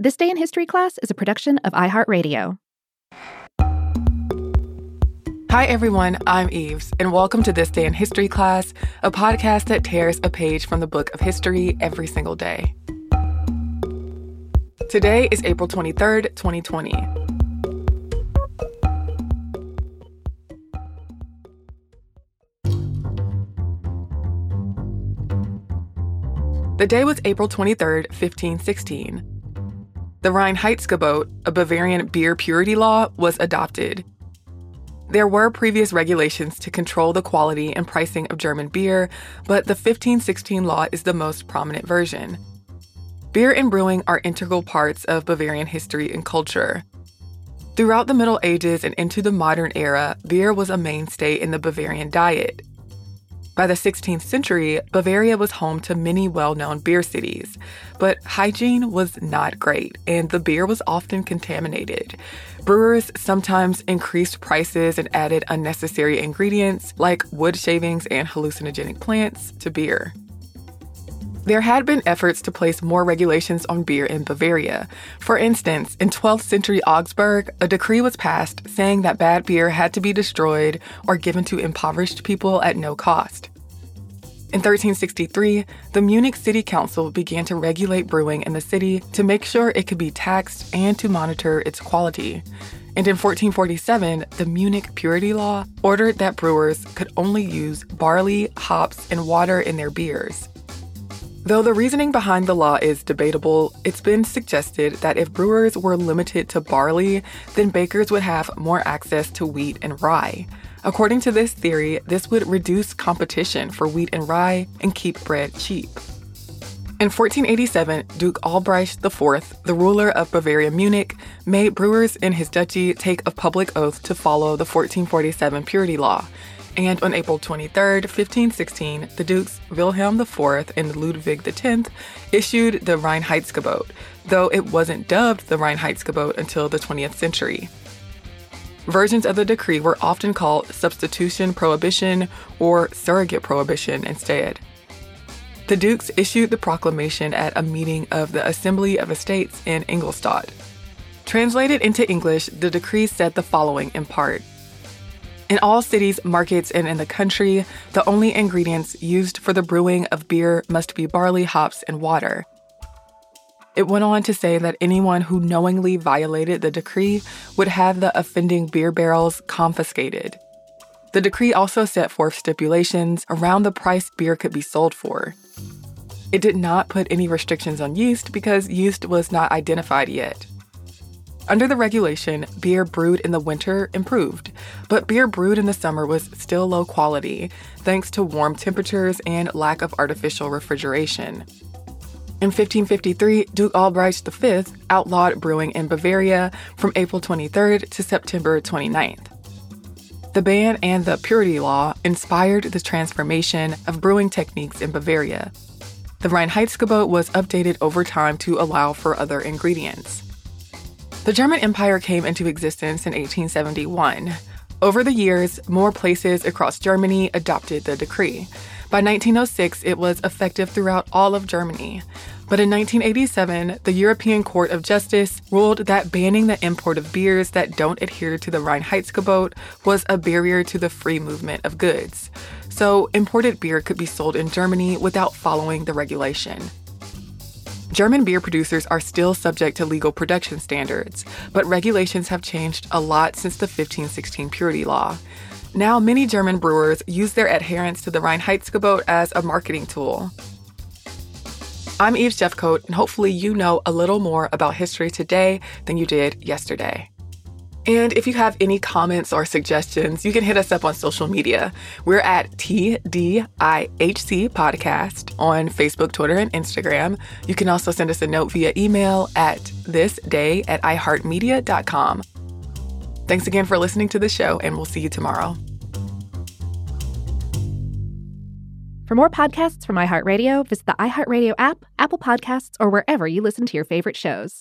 This Day in History class is a production of iHeartRadio. Hi, everyone. I'm Eves, and welcome to This Day in History class, a podcast that tears a page from the book of history every single day. Today is April 23rd, 2020. The day was April 23rd, 1516. The Reinheitsgebot, a Bavarian beer purity law, was adopted. There were previous regulations to control the quality and pricing of German beer, but the 1516 law is the most prominent version. Beer and brewing are integral parts of Bavarian history and culture. Throughout the Middle Ages and into the modern era, beer was a mainstay in the Bavarian diet. By the 16th century, Bavaria was home to many well known beer cities, but hygiene was not great, and the beer was often contaminated. Brewers sometimes increased prices and added unnecessary ingredients like wood shavings and hallucinogenic plants to beer. There had been efforts to place more regulations on beer in Bavaria. For instance, in 12th century Augsburg, a decree was passed saying that bad beer had to be destroyed or given to impoverished people at no cost. In 1363, the Munich City Council began to regulate brewing in the city to make sure it could be taxed and to monitor its quality. And in 1447, the Munich Purity Law ordered that brewers could only use barley, hops, and water in their beers. Though the reasoning behind the law is debatable, it's been suggested that if brewers were limited to barley, then bakers would have more access to wheat and rye. According to this theory, this would reduce competition for wheat and rye and keep bread cheap. In 1487, Duke Albrecht IV, the ruler of Bavaria Munich, made brewers in his duchy take a public oath to follow the 1447 purity law, and on April 23, 1516, the Dukes Wilhelm IV and Ludwig X issued the Reinheitsgebot, though it wasn't dubbed the Reinheitsgebot until the 20th century. Versions of the decree were often called substitution prohibition or surrogate prohibition instead. The Dukes issued the proclamation at a meeting of the Assembly of Estates in Ingolstadt. Translated into English, the decree said the following in part in all cities, markets, and in the country, the only ingredients used for the brewing of beer must be barley, hops, and water. It went on to say that anyone who knowingly violated the decree would have the offending beer barrels confiscated. The decree also set forth stipulations around the price beer could be sold for. It did not put any restrictions on yeast because yeast was not identified yet. Under the regulation, beer brewed in the winter improved, but beer brewed in the summer was still low quality thanks to warm temperatures and lack of artificial refrigeration. In 1553, Duke Albrecht V outlawed brewing in Bavaria from April 23rd to September 29th. The ban and the purity law inspired the transformation of brewing techniques in Bavaria. The Reinheitsgebot was updated over time to allow for other ingredients. The German Empire came into existence in 1871. Over the years, more places across Germany adopted the decree. By 1906, it was effective throughout all of Germany. But in 1987, the European Court of Justice ruled that banning the import of beers that don't adhere to the Reinheitsgebot was a barrier to the free movement of goods. So, imported beer could be sold in Germany without following the regulation. German beer producers are still subject to legal production standards, but regulations have changed a lot since the 1516 purity law. Now, many German brewers use their adherence to the Reinheitsgebot as a marketing tool. I'm Eves Jeffcoat, and hopefully, you know a little more about history today than you did yesterday. And if you have any comments or suggestions, you can hit us up on social media. We're at TDIHC Podcast on Facebook, Twitter, and Instagram. You can also send us a note via email at thisday at iHeartMedia.com. Thanks again for listening to the show, and we'll see you tomorrow. For more podcasts from iHeartRadio, visit the iHeartRadio app, Apple Podcasts, or wherever you listen to your favorite shows.